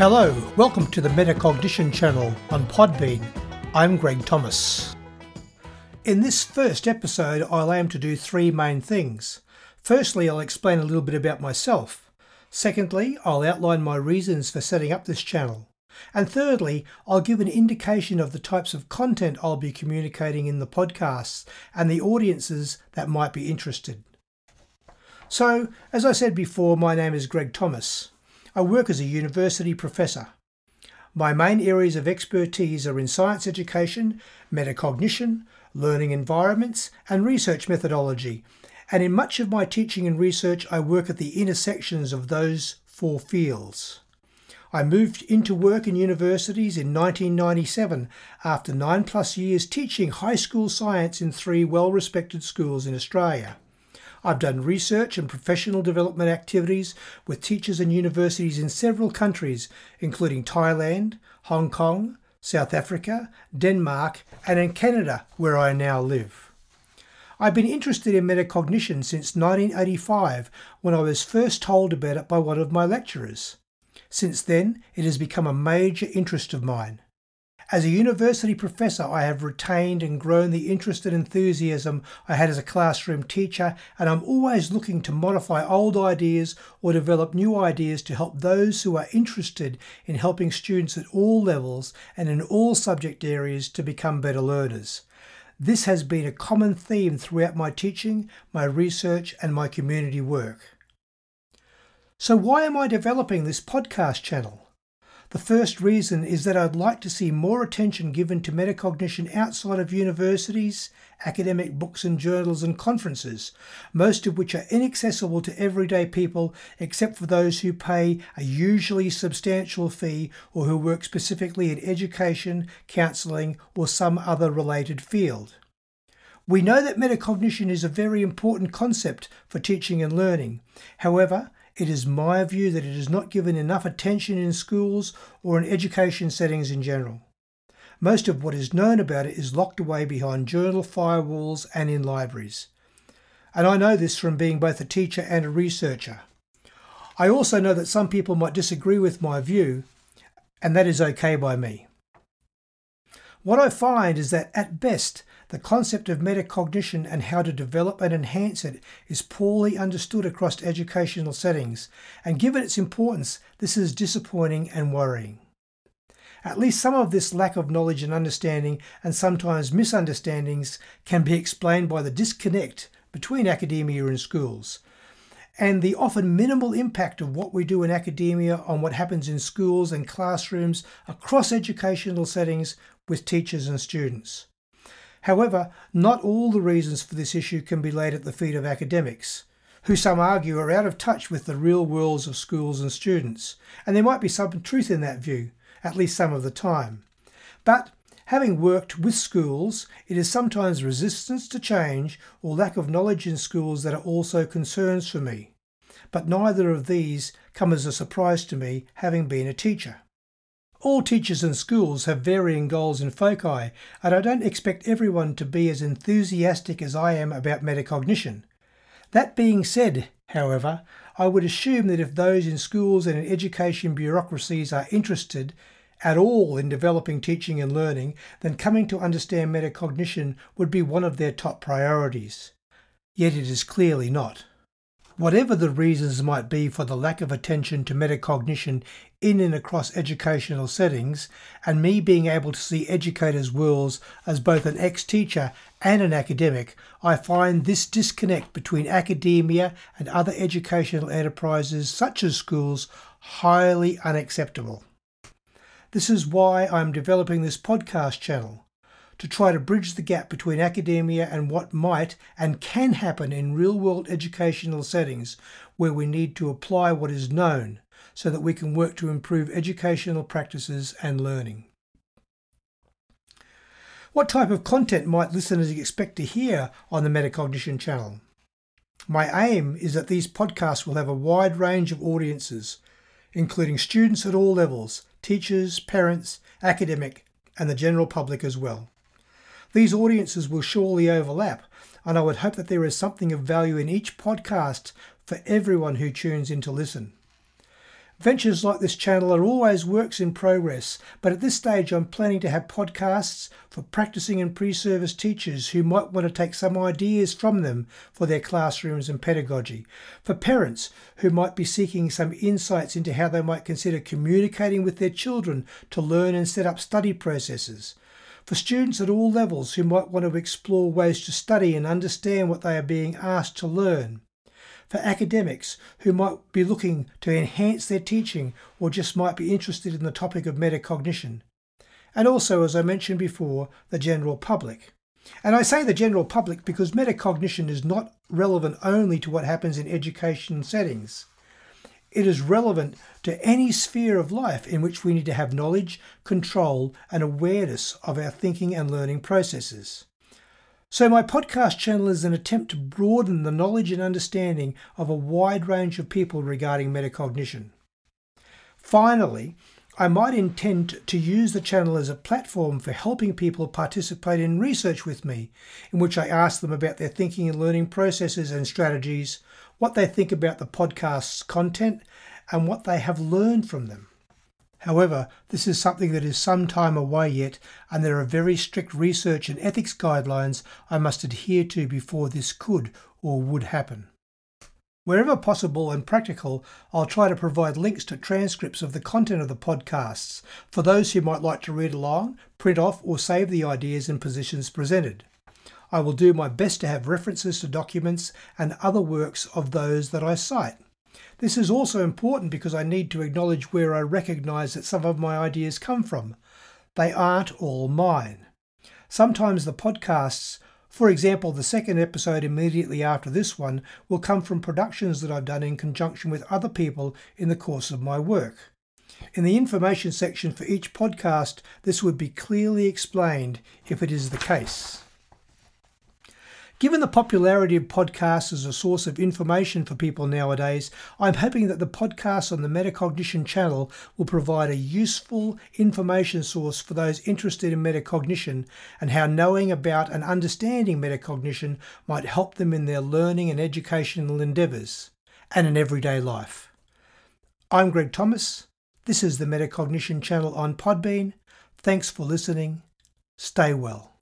Hello, welcome to the Metacognition channel on Podbean. I'm Greg Thomas. In this first episode, I'll aim to do three main things. Firstly, I'll explain a little bit about myself. Secondly, I'll outline my reasons for setting up this channel. And thirdly, I'll give an indication of the types of content I'll be communicating in the podcasts and the audiences that might be interested. So, as I said before, my name is Greg Thomas. I work as a university professor. My main areas of expertise are in science education, metacognition, learning environments, and research methodology. And in much of my teaching and research, I work at the intersections of those four fields. I moved into work in universities in 1997 after nine plus years teaching high school science in three well respected schools in Australia. I've done research and professional development activities with teachers and universities in several countries, including Thailand, Hong Kong, South Africa, Denmark, and in Canada, where I now live. I've been interested in metacognition since 1985 when I was first told about it by one of my lecturers. Since then, it has become a major interest of mine. As a university professor, I have retained and grown the interest and enthusiasm I had as a classroom teacher, and I'm always looking to modify old ideas or develop new ideas to help those who are interested in helping students at all levels and in all subject areas to become better learners. This has been a common theme throughout my teaching, my research, and my community work. So, why am I developing this podcast channel? The first reason is that I'd like to see more attention given to metacognition outside of universities, academic books and journals and conferences, most of which are inaccessible to everyday people except for those who pay a usually substantial fee or who work specifically in education, counselling, or some other related field. We know that metacognition is a very important concept for teaching and learning. However, it is my view that it is not given enough attention in schools or in education settings in general. Most of what is known about it is locked away behind journal firewalls and in libraries. And I know this from being both a teacher and a researcher. I also know that some people might disagree with my view, and that is okay by me. What I find is that at best, the concept of metacognition and how to develop and enhance it is poorly understood across educational settings, and given its importance, this is disappointing and worrying. At least some of this lack of knowledge and understanding, and sometimes misunderstandings, can be explained by the disconnect between academia and schools, and the often minimal impact of what we do in academia on what happens in schools and classrooms across educational settings with teachers and students. However, not all the reasons for this issue can be laid at the feet of academics, who some argue are out of touch with the real worlds of schools and students, and there might be some truth in that view, at least some of the time. But having worked with schools, it is sometimes resistance to change or lack of knowledge in schools that are also concerns for me. But neither of these come as a surprise to me, having been a teacher. All teachers and schools have varying goals and foci, and I don't expect everyone to be as enthusiastic as I am about metacognition. That being said, however, I would assume that if those in schools and in education bureaucracies are interested at all in developing teaching and learning, then coming to understand metacognition would be one of their top priorities. Yet it is clearly not. Whatever the reasons might be for the lack of attention to metacognition in and across educational settings, and me being able to see educators' worlds as both an ex teacher and an academic, I find this disconnect between academia and other educational enterprises, such as schools, highly unacceptable. This is why I'm developing this podcast channel to try to bridge the gap between academia and what might and can happen in real world educational settings where we need to apply what is known so that we can work to improve educational practices and learning. What type of content might listeners expect to hear on the Metacognition channel? My aim is that these podcasts will have a wide range of audiences, including students at all levels, teachers, parents, academic, and the general public as well. These audiences will surely overlap, and I would hope that there is something of value in each podcast for everyone who tunes in to listen. Ventures like this channel are always works in progress, but at this stage I'm planning to have podcasts for practicing and pre service teachers who might want to take some ideas from them for their classrooms and pedagogy, for parents who might be seeking some insights into how they might consider communicating with their children to learn and set up study processes, for students at all levels who might want to explore ways to study and understand what they are being asked to learn for academics who might be looking to enhance their teaching or just might be interested in the topic of metacognition. And also, as I mentioned before, the general public. And I say the general public because metacognition is not relevant only to what happens in education settings. It is relevant to any sphere of life in which we need to have knowledge, control, and awareness of our thinking and learning processes. So, my podcast channel is an attempt to broaden the knowledge and understanding of a wide range of people regarding metacognition. Finally, I might intend to use the channel as a platform for helping people participate in research with me, in which I ask them about their thinking and learning processes and strategies, what they think about the podcast's content, and what they have learned from them. However, this is something that is some time away yet, and there are very strict research and ethics guidelines I must adhere to before this could or would happen. Wherever possible and practical, I'll try to provide links to transcripts of the content of the podcasts for those who might like to read along, print off, or save the ideas and positions presented. I will do my best to have references to documents and other works of those that I cite. This is also important because I need to acknowledge where I recognise that some of my ideas come from. They aren't all mine. Sometimes the podcasts, for example, the second episode immediately after this one, will come from productions that I've done in conjunction with other people in the course of my work. In the information section for each podcast, this would be clearly explained if it is the case. Given the popularity of podcasts as a source of information for people nowadays, I'm hoping that the podcast on the Metacognition channel will provide a useful information source for those interested in metacognition and how knowing about and understanding metacognition might help them in their learning and educational endeavours and in everyday life. I'm Greg Thomas. This is the Metacognition channel on Podbean. Thanks for listening. Stay well.